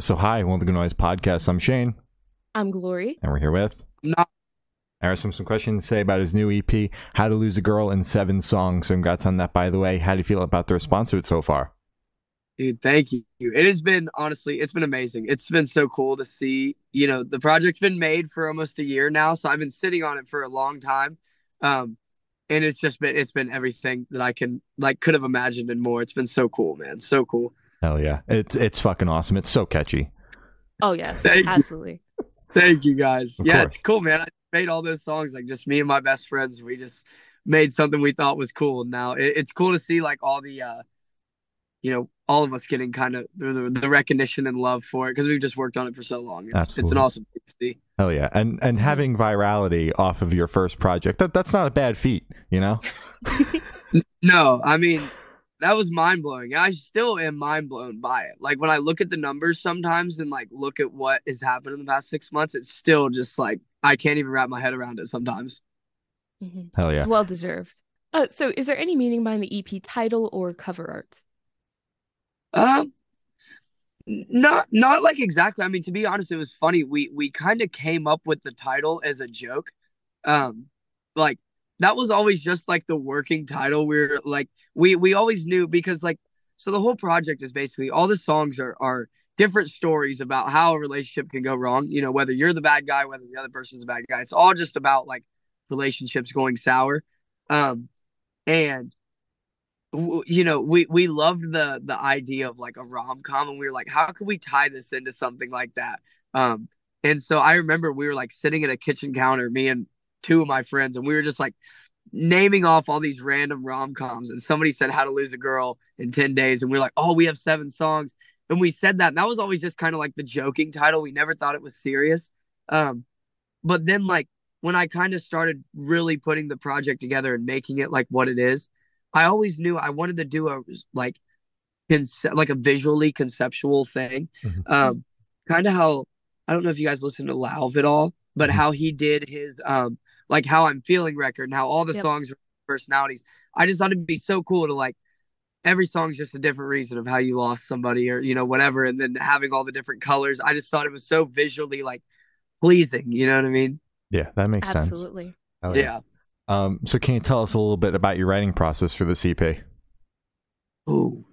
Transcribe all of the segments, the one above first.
So, hi, welcome to the Noise Podcast. I'm Shane, I'm Glory. and we're here with No, Aris. Some some questions to say about his new EP, "How to Lose a Girl in Seven Songs." So, congrats on that, by the way. How do you feel about the response to it so far? dude, thank you. It has been honestly, it's been amazing. It's been so cool to see. You know, the project's been made for almost a year now, so I've been sitting on it for a long time. Um, and it's just been it's been everything that I can like could have imagined and more. It's been so cool, man. So cool. Hell yeah, it's it's fucking awesome. It's so catchy. Oh yes, Thank you. absolutely. Thank you guys. Of yeah, course. it's cool, man. I made all those songs like just me and my best friends. We just made something we thought was cool. Now it, it's cool to see like all the uh you know, all of us getting kind of the, the, the recognition and love for it because we've just worked on it for so long. It's, it's an awesome thing to see. Hell yeah, and and having virality off of your first project that that's not a bad feat, you know. No, I mean that was mind blowing. I still am mind blown by it. Like when I look at the numbers sometimes and like look at what has happened in the past six months, it's still just like I can't even wrap my head around it sometimes. Mhm. Hell yeah. It's well deserved. Uh, so, is there any meaning behind the EP title or cover art? Um, not not like exactly. I mean, to be honest, it was funny. We we kind of came up with the title as a joke. Um, like that was always just like the working title. We are like we we always knew because like so the whole project is basically all the songs are are different stories about how a relationship can go wrong. You know, whether you're the bad guy, whether the other person's the bad guy. It's all just about like relationships going sour. Um, and you know we we loved the the idea of like a rom-com and we were like how can we tie this into something like that um and so i remember we were like sitting at a kitchen counter me and two of my friends and we were just like naming off all these random rom-coms and somebody said how to lose a girl in 10 days and we are like oh we have seven songs and we said that and that was always just kind of like the joking title we never thought it was serious um but then like when i kind of started really putting the project together and making it like what it is I always knew I wanted to do a like conce- like a visually conceptual thing. Mhm. Um kind of how I don't know if you guys listen to Lauv at all, but Mhm. how he did his um like how I'm feeling record and how all the Yep. songs were personalities. I just thought it'd be so cool to like every song's just a different reason of how you lost somebody or you know whatever and then having all the different colors. I just thought it was so visually like pleasing, you know what I mean? Yeah, that makes sense. Absolutely. Hell yeah. Um, so can you tell us a little bit about your writing process for the EP? Oh,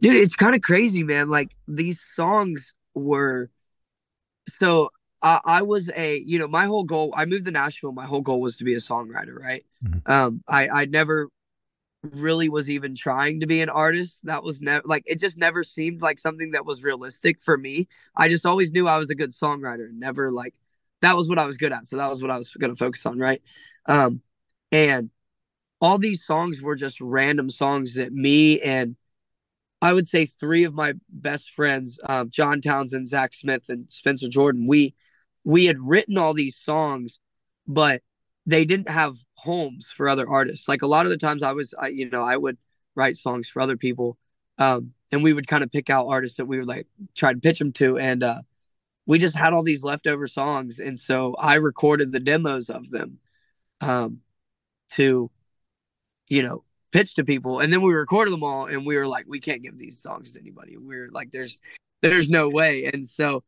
dude, it's kind of crazy, man. Like these songs were so I, I was a you know my whole goal. I moved to Nashville. My whole goal was to be a songwriter, right? Mhm. Um, I I never really was even trying to be an artist. That was never like it just never seemed like something that was realistic for me. I just always knew I was a good songwriter. Never like that was what I was good at. So that was what I was going to focus on, right? Um, and all these songs were just random songs that me and I would say three of my best friends, um, John Townsend, Zach Smith, and Spencer Jordan, we we had written all these songs, but they didn't have homes for other artists. Like a lot of the times, I was, I, you know, I would write songs for other people, um, and we would kind of pick out artists that we would like try to pitch them to, and uh, we just had all these leftover songs, and so I recorded the demos of them um, to, you know, pitch to people, and then we recorded them all, and we were like, we can't give these songs to anybody. We are like, there's, there's no way, and so,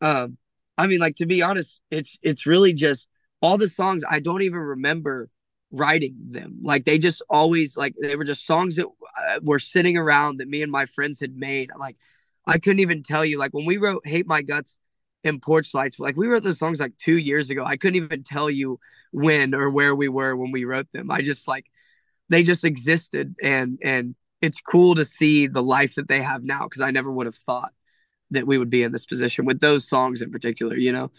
um, I mean, like to be honest, it's it's really just all the songs I don't even remember writing them. Like they just always like they were just songs that uh, were sitting around that me and my friends had made. Like I couldn't even tell you. Like when we wrote "Hate My Guts" and "Porch Lights," like we wrote those songs like two years ago. I couldn't even tell you when or where we were when we wrote them. I just like they just existed, and and it's cool to see the life that they have now because I never would have thought that we would be in this position with those songs in particular. You know.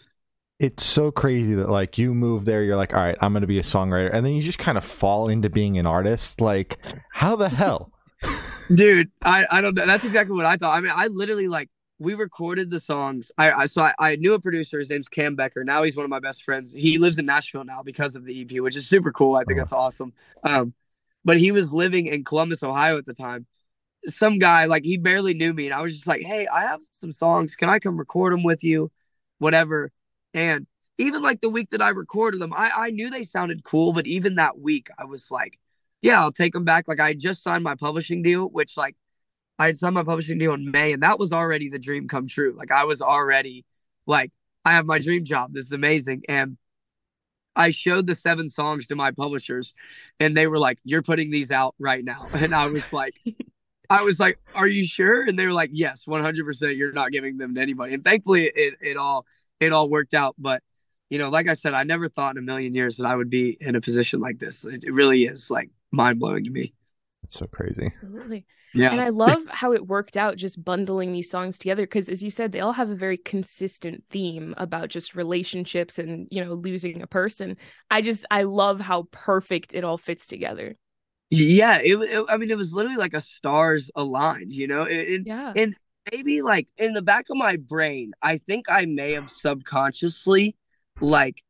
It's so crazy that like you move there, you're like, all right, I'm gonna be a songwriter, and then you just kind of fall into being an artist. Like, how the hell? dude i i don't know that's exactly what i thought i mean i literally like we recorded the songs i, I so I, I knew a producer his name's cam becker now he's one of my best friends he lives in nashville now because of the ep which is super cool i think Oh. that's awesome um but he was living in columbus ohio at the time some guy like he barely knew me and i was just like hey i have some songs can i come record them with you whatever and even like the week that i recorded them i i knew they sounded cool but even that week i was like yeah, I'll take them back. Like I just signed my publishing deal, which like I had signed my publishing deal in May, and that was already the dream come true. Like I was already like, I have my dream job. This is amazing. And I showed the seven songs to my publishers, and they were like, "You're putting these out right now," and I was like. I was like, "Are you sure?" And they were like, "Yes, 100. percent You're not giving them to anybody." And thankfully, it it all it all worked out. But you know, like I said, I never thought in a million years that I would be in a position like this. It, it really is like mind blowing to me. It's so crazy. Absolutely. Yeah. And I love how it worked out just bundling these songs together because as you said, they all have a very consistent theme about just relationships and, you know, losing a person. I just I love how perfect it all fits together. Yeah, it, it I mean it was literally like a stars aligned, you know? And, Yeah. and maybe like in the back of my brain, I think I may have subconsciously like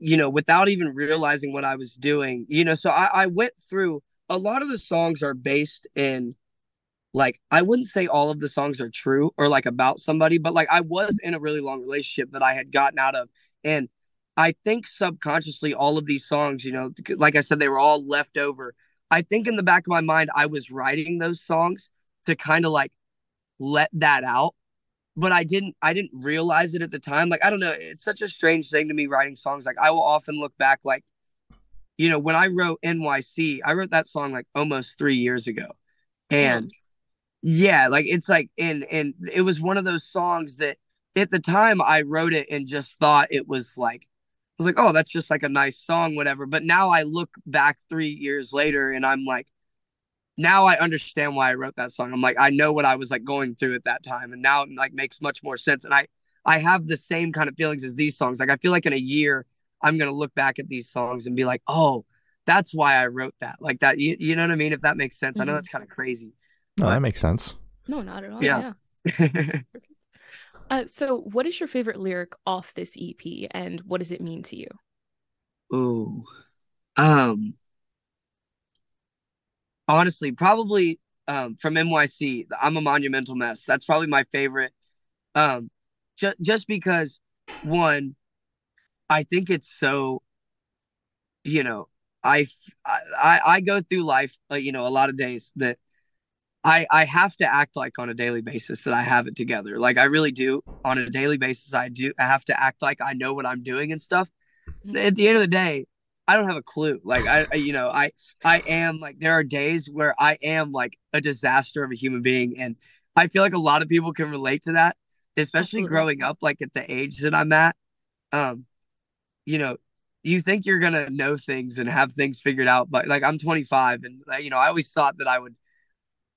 you know, without even realizing what I was doing, you know, so I, I went through a lot of the songs are based in like I wouldn't say all of the songs are true or like about somebody, but like I was in a really long relationship that I had gotten out of. And I think subconsciously all of these songs, you know, like I said, they were all left over. I think in the back of my mind, I was writing those songs to kind of like let that out. But I didn't I didn't realize it at the time. Like I don't know, it's such a strange thing to me writing songs. Like I will often look back like, you know, when I wrote NYC, I wrote that song like almost three years ago. And yeah, like it's like and and it was one of those songs that at the time I wrote it and just thought it was like was like, oh, that's just like a nice song, whatever. But now I look back three years later and I'm like, now I understand why I wrote that song. I'm like, I know what I was like going through at that time, and now it like makes much more sense. And I I have the same kind of feelings as these songs. Like I feel like in a year I'm gonna look back at these songs and be like, oh, that's why I wrote that. Like that, you, you know what I mean? If that makes sense. I know Mhm. that's kind of crazy. No, But- that makes sense. No, not at all. Yeah. Yeah. Uh, so what is your favorite lyric off this EP and what does it mean to you? Ooh. Um honestly, probably um from NYC, I'm a monumental mess. That's probably my favorite. Um just just because one, I think it's so you know, I I I go through life uh, you know, a lot of days that I I have to act like on a daily basis that I have it together. Like I really do on a daily basis. I do I have to act like I know what I'm doing and stuff. At the end of the day, I don't have a clue. Like I, you know, I I am like there are days where I am like a disaster of a human being and I feel like a lot of people can relate to that, especially Absolutely. growing up like at the age that I'm at. Um you know, you think you're going to know things and have things figured out, but like I'm 25 and you know, I always thought that I would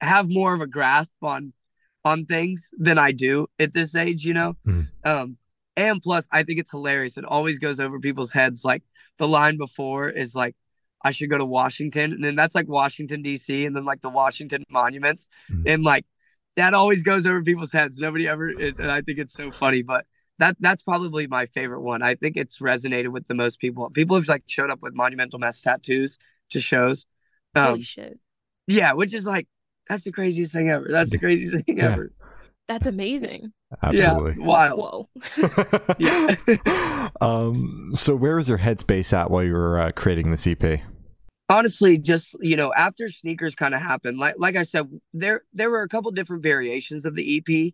have more of a grasp on on things than I do at this age, you know. Mhm. Um, and plus, I think it's hilarious. It always goes over people's heads. Like the line before is like, "I should go to Washington," and then that's like Washington D.C. and then like the Washington monuments, Mhm. and like that always goes over people's heads. Nobody ever, it, and I think it's so funny. But that that's probably my favorite one. I think it's resonated with the most people. People have like showed up with monumental mess tattoos to shows. Um, Holy shit. yeah, which is like that's the craziest thing ever. That's the craziest thing Yeah. ever. That's amazing. Absolutely. Yeah, wild. Whoa. Yeah. um. So where was your headspace at while you were uh, creating this EP? Honestly, just you know, after sneakers kind of happened, like like I said, there there were a couple different variations of the EP.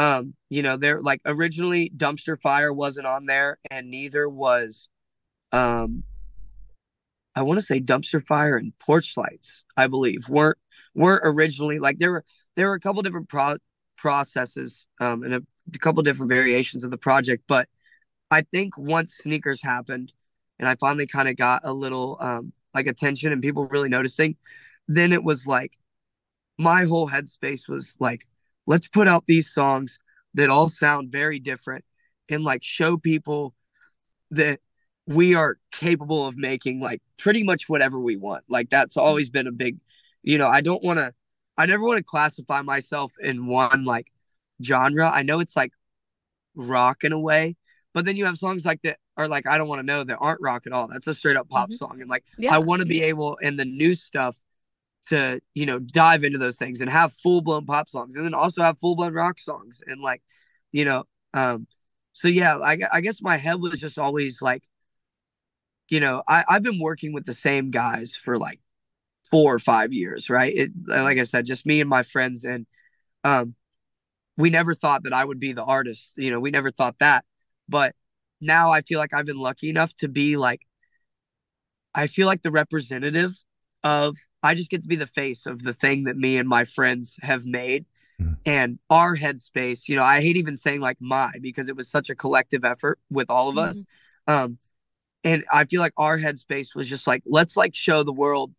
Um, you know, there like originally Dumpster Fire wasn't on there, and neither was, um, I want to say Dumpster Fire and Porch Lights, I believe, weren't weren't originally like there were there were a couple different pro- processes, um, and a, a couple different variations of the project, but I think once sneakers happened, and I finally kind of got a little um like attention and people really noticing, then it was like my whole headspace was like, let's put out these songs that all sound very different and like show people that we are capable of making like pretty much whatever we want. Like that's always been a big, you know, I don't want to, I never want to classify myself in one like genre. I know it's like rock in a way, but then you have songs like that are like, I don't want to know that aren't rock at all. That's a straight up pop Mhm. song. And like, Yeah. I want to be able in the new stuff to, you know, dive into those things and have full blown pop songs and then also have full blown rock songs and like, you know, um, so yeah, I, I guess my head was just always like, you know, I, I've been working with the same guys for like four or five years, right? It, like I said, just me and my friends, and um, we never thought that I would be the artist. You know, we never thought that, but now I feel like I've been lucky enough to be like, I feel like the representative of. I just get to be the face of the thing that me and my friends have made. Mhm. And our headspace, you know, I hate even saying like my because it was such a collective effort with all of us. Um, and I feel like our headspace was just like, let's like show the world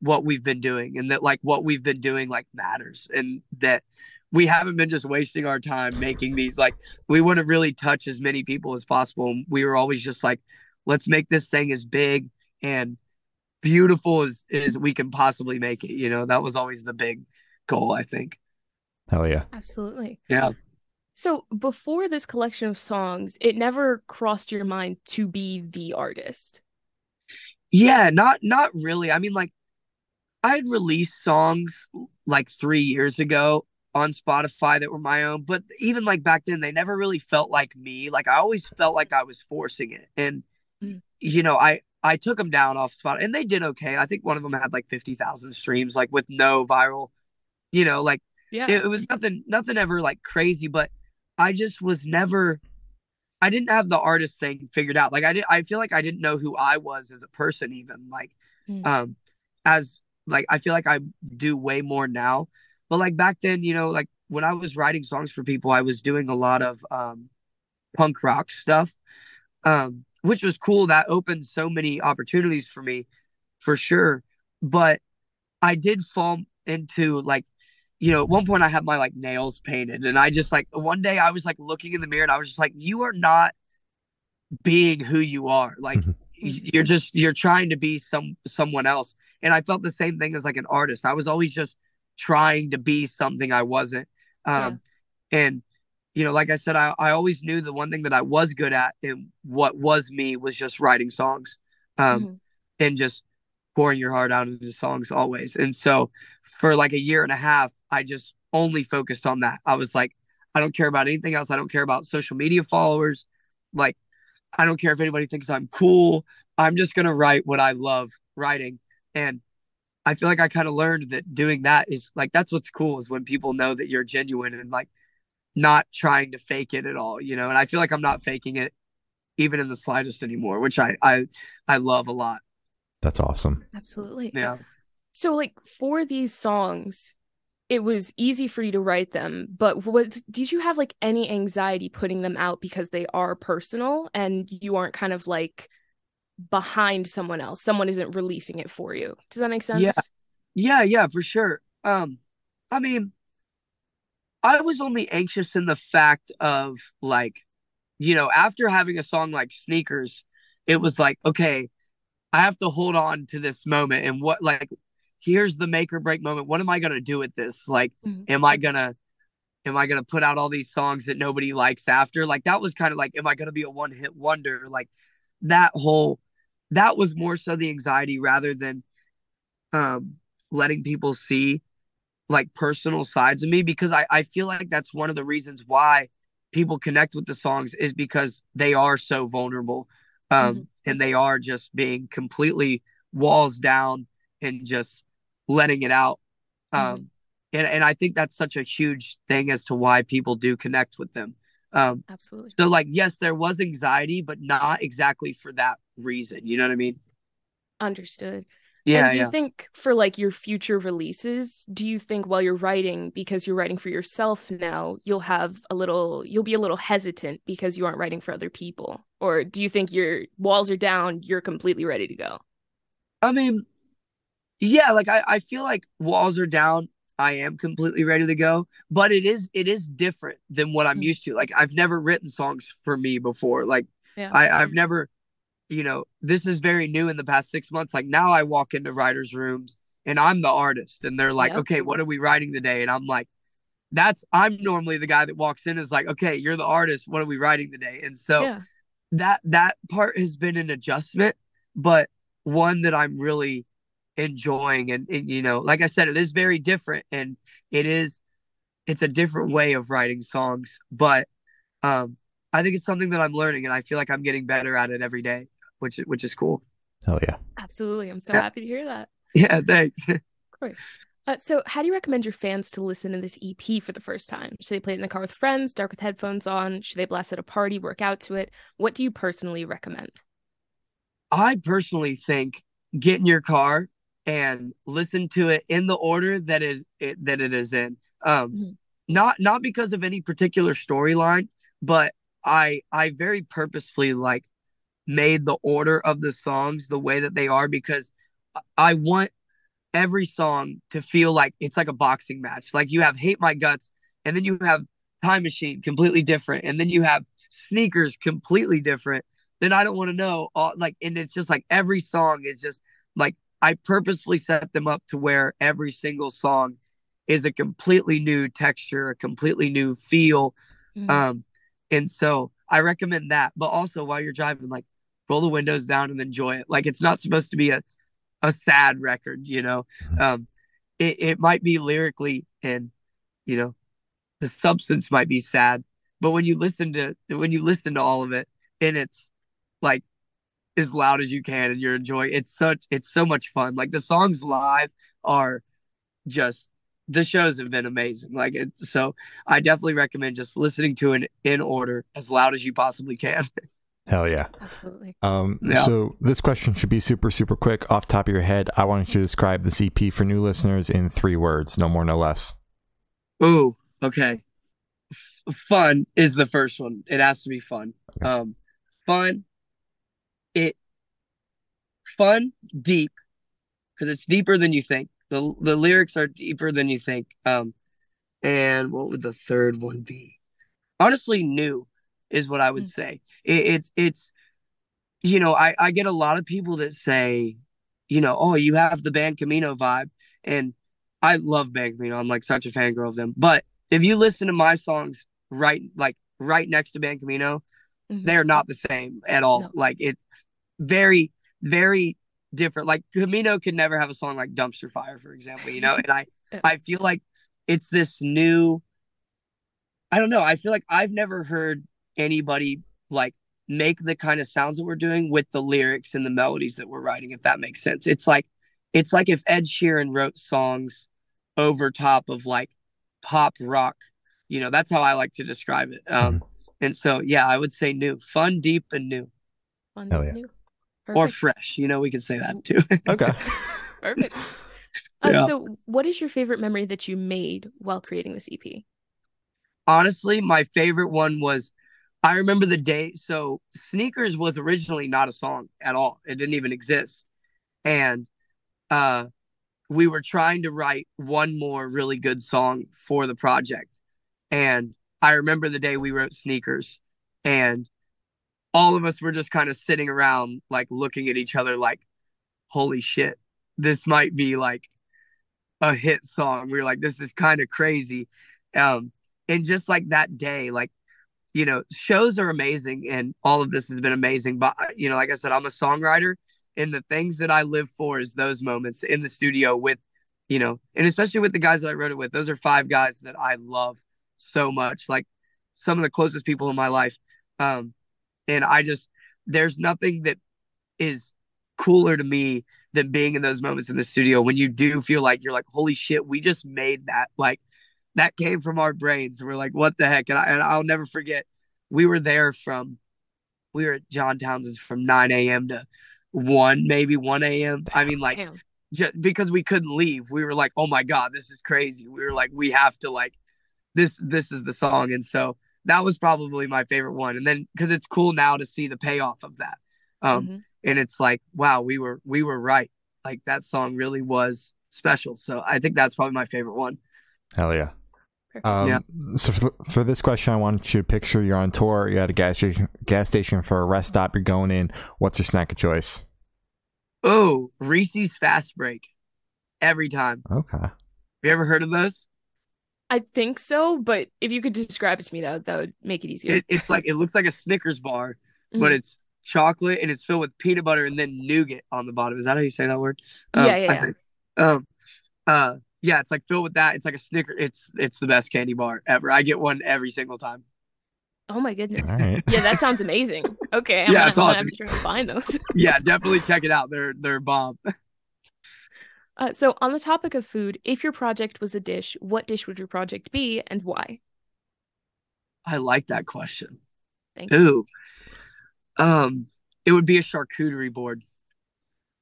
what we've been doing and that like what we've been doing like matters and that we haven't been just wasting our time making these like we want to really touch as many people as possible. And we were always just like, let's make this thing as big and beautiful as, as we can possibly make it. You know, that was always the big goal, I think. Hell yeah. Absolutely. Yeah. So before this collection of songs, it never crossed your mind to be the artist. Yeah, not not really. I mean, like I had released songs like three years ago on Spotify that were my own, but even like back then, they never really felt like me. Like I always felt like I was forcing it, and Mm. you know, I I took them down off Spotify, and they did okay. I think one of them had like fifty thousand streams, like with no viral. You know, like Yeah. it, it was nothing nothing ever like crazy, but I just was never. I didn't have the artist thing figured out. Like I did, I feel like I didn't know who I was as a person, even like, Mm. um, as like I feel like I do way more now. But like back then, you know, like when I was writing songs for people, I was doing a lot of um punk rock stuff, um, which was cool. That opened so many opportunities for me, for sure. But I did fall into like, you know, at one point I had my like nails painted, and I just like one day I was like looking in the mirror and I was just like, you are not being who you are. Like Mhm. you're just you're trying to be some someone else. And I felt the same thing as like an artist. I was always just trying to be something I wasn't. Um, and you know, like I said, I, I always knew the one thing that I was good at and what was me was just writing songs. Um, Mhm. and just pouring your heart out into songs always. And so for like a year and a half, I just only focused on that. I was like, I don't care about anything else. I don't care about social media followers. Like, I don't care if anybody thinks I'm cool. I'm just going to write what I love writing. And I feel like I kind of learned that doing that is like, that's what's cool is when people know that you're genuine and like not trying to fake it at all, you know? And I feel like I'm not faking it even in the slightest anymore, which I, I, I love a lot. That's awesome. Absolutely. Yeah. So, like for these songs, it was easy for you to write them, but was did you have like any anxiety putting them out because they are personal and you aren't kind of like behind someone else? Someone isn't releasing it for you. Does that make sense? Yeah. Yeah, yeah, for sure. Um, I mean, I was only anxious in the fact of like, you know, after having a song like Sneakers, it was like, okay, I have to hold on to this moment and what like here's the make or break moment. What am I gonna do with this? Like, Mhm. am I gonna am I gonna put out all these songs that nobody likes after? Like that was kind of like, am I gonna be a one hit wonder? Like that whole that was more so the anxiety rather than um letting people see like personal sides of me because I, I feel like that's one of the reasons why people connect with the songs is because they are so vulnerable um Mhm. and they are just being completely walls down and just letting it out um and, and i think that's such a huge thing as to why people do connect with them um Absolutely. so like yes there was anxiety but not exactly for that reason you know what i mean Understood. yeah and do you think for like your future releases, do you think while you're writing, because you're writing for yourself now, you'll have a little, you'll be a little hesitant because you aren't writing for other people? Or do you think your walls are down, you're completely ready to go? I mean, yeah, like I, I feel like walls are down. I am completely ready to go, but it is it is different than what I'm Mm. used to. Like I've never written songs for me before. Like Yeah. I, I've never, you know, this is very new in the past six months. Like now I walk into writers' rooms and I'm the artist, and they're like, Yeah. okay, what are we writing today? And I'm like, that's I'm normally the guy that walks in is like, okay, you're the artist. What are we writing today? And so yeah. that that part has been an adjustment, but one that I'm really enjoying and, and you know, like I said, it is very different and it is it's a different way of writing songs, but um I think it's something that I'm learning and I feel like I'm getting better at it every day, which which is cool. Hell yeah. Absolutely. I'm so Yeah. happy to hear that. Yeah, thanks. Of course. Uh, so, how do you recommend your fans to listen to this EP for the first time? Should they play it in the car with friends, dark with headphones on? Should they blast at a party, work out to it? What do you personally recommend? I personally think get in your car and listen to it in the order that it, it that it is in. Um, Mhm. not not because of any particular storyline, but I I very purposefully like made the order of the songs the way that they are because I- want every song to feel like it's like a boxing match. Like you have Hate My Guts, and then you have Time Machine, completely different, and then you have Sneakers, completely different. Then I don't want to know all like, and it's just like every song is just like I purposefully set them up to where every single song is a completely new texture, a completely new feel. Mhm. Um, and so I recommend that. But also while you're driving, like roll the windows down and enjoy it. Like it's not supposed to be a a sad record, you know. Um, it it might be lyrically and you know the substance might be sad, but when you listen to when you listen to all of it and it's like as loud as you can and you're enjoying it's such it's so much fun. Like the songs live are just the shows have been amazing. Like it so I definitely recommend just listening to it in order as loud as you possibly can. Hell yeah. Absolutely. Um, Yeah. So this question should be super, super quick. Off the top of your head, I want you to describe the EP for new listeners in three words, no more, no less. Ooh, okay. F- fun is the first one. It has to be fun. Um, fun. It fun, deep, because it's deeper than you think. the The lyrics are deeper than you think. Um, and what would the third one be? Honestly, new is what I would Mm. say. It, it's it's you know I I get a lot of people that say, you know, oh, you have the band Camino vibe, and I love Band Camino. I'm like such a fangirl of them. But if you listen to my songs right like right next to Band Camino, Mhm. they're not the same at all. No. Like it's very, very different. Like Camino could never have a song like Dumpster Fire, for example, you know? And I. I feel like it's this new I don't know. I feel like I've never heard anybody like make the kind of sounds that we're doing with the lyrics and the melodies that we're writing, if that makes sense. It's like it's like if Ed Sheeran wrote songs over top of like pop rock. You know, that's how I like to describe it. Um, and so yeah, I would say new, fun, deep, and new, Fun, Hell yeah. new. or fresh. You know, we can say that too. Okay. Perfect. Uh, Yeah. So, what is your favorite memory that you made while creating this EP? Honestly, my favorite one was I remember the day. So sneakers was originally not a song at all. It didn't even exist, and uh, we were trying to write one more really good song for the project, and I remember the day we wrote sneakers, and all of us were just kind of sitting around like looking at each other like holy shit this might be like a hit song we were like this is kind of crazy um and just like that day like you know shows are amazing and all of this has been amazing but you know like i said i'm a songwriter and the things that i live for is those moments in the studio with you know and especially with the guys that i wrote it with those are five guys that i love so much like some of the closest people in my life um and I just there's nothing that is cooler to me than being in those moments in the studio when you do feel like you're like, holy shit, we just made that. Like that came from our brains. We're like, what the heck? And, I, and I'll never forget. We were there from we were at John Townsend's from 9 a.m. to 1, maybe 1 a.m. I mean, like Damn. just because we couldn't leave we were like oh my god this is crazy we were like we have to like this this is the song and so that was probably my favorite one and then because it's cool now to see the payoff of that um Mhm. and it's like wow we were we were right like that song really was special so i think that's probably my favorite one Hell yeah. Perfect. Um, Yeah. So for, for this question, I want you to picture you're on tour. You're at a gas station, gas station for a rest stop. You're going in. What's your snack of choice? oh reese's fast break every time Okay. have you ever heard of those I think so, but if you could describe it to me, that that would make it easier. it, it's like it looks like a snickers bar but Mhm. it's chocolate and it's filled with peanut butter and then nougat on the bottom. Is that how you say that word? Yeah, yeah, I yeah. think. Um, uh, yeah, it's like filled with that. It's like a Snicker. It's it's the best candy bar ever. I get one every single time. oh my goodness. All right. Yeah, that sounds amazing. Okay, I'm Yeah, gonna, it's I'm gonna have to try to find those. Yeah, definitely check it out. They're they're bomb. Uh, so, on the topic of food, if your project was a dish, what dish would your project be and why? I like that question. Thank you. Ooh. Um, it would be a charcuterie board.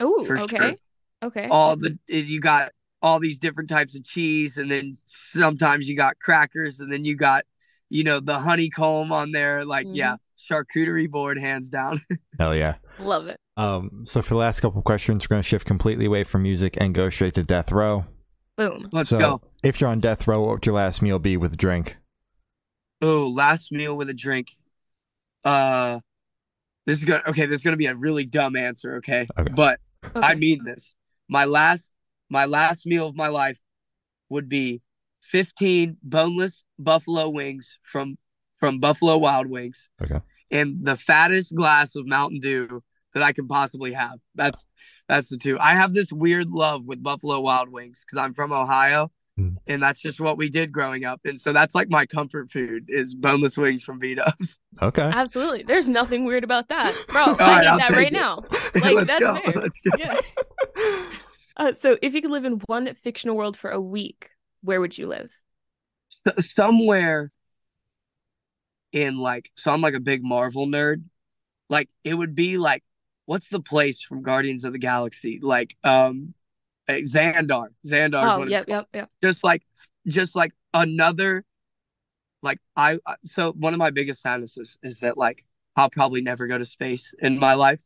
Oh, okay. sure. Okay. All the you got all these different types of cheese, and then sometimes you got crackers, and then you got, you know, the honeycomb on there. Like, yeah, charcuterie board, hands down. Hell yeah. Love it. Um, so for the last couple of questions, we're going to shift completely away from music and go straight to death row. Boom. Let's so go. if you're on death row, what would your last meal be with a drink? Oh, last meal with a drink. Uh, this is gonna okay. This is gonna be a really dumb answer, okay? Okay. But Okay. I mean this. My last, my last meal of my life would be fifteen boneless buffalo wings from from Buffalo Wild Wings. Okay. And the fattest glass of Mountain Dew that I can possibly have. That's that's the two. I have this weird love with Buffalo Wild Wings because I'm from Ohio. Mm. And that's just what we did growing up. And so that's like my comfort food is boneless wings from B Dubs. Okay. Absolutely. There's nothing weird about that. Bro, I right, need I'll that right it. now. Like, Let's that's go. fair. Let's go. Yeah. Uh, so, if you could live in one fictional world for a week, where would you live? somewhere in like so I'm like a big Marvel nerd. Like it would be like what's the place from Guardians of the Galaxy? Like um Xandar. Xandar is Oh, yep, yep, yep. just like just like another like I I- so one of my biggest fantasies is that like I'll probably never go to space in my life.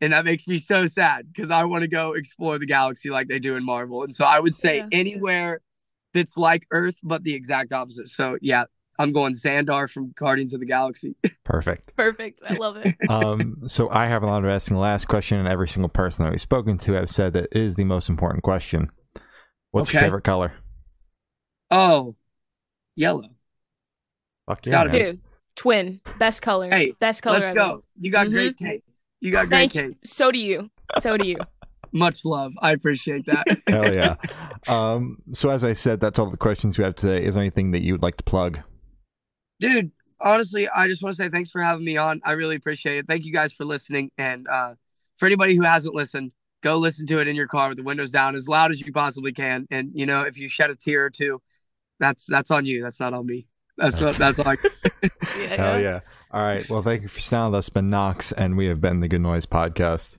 And that makes me so sad because I want to go explore the galaxy like they do in Marvel. And so I would say Yeah. anywhere that's like Earth, but the exact opposite. So yeah, I'm going Xandar from Guardians of the Galaxy. Perfect. Perfect. I love it. Um, so I have a lot of asking the last question, and every single person that we've spoken to have said that it is the most important question. What's your favorite color? Oh, yellow. Fuck It's gotta man. Dude, twin. Best color. Hey, Best color Let's ever. go. You got Mhm. great taste. You got great Thank you. So do you. So do you. Much love. I appreciate that. Hell yeah. Um, so as I said, that's all the questions we have today. Is there anything that you would like to plug? dude honestly i just want to say thanks for having me on i really appreciate it thank you guys for listening and uh for anybody who hasn't listened go listen to it in your car with the windows down as loud as you possibly can and you know if you shed a tear or two that's that's on you that's not on me that's what that's like Yeah, Hell yeah. All right. Well, thank you for sounding with us. It's been Knox, and we have been the Good Noise Podcast.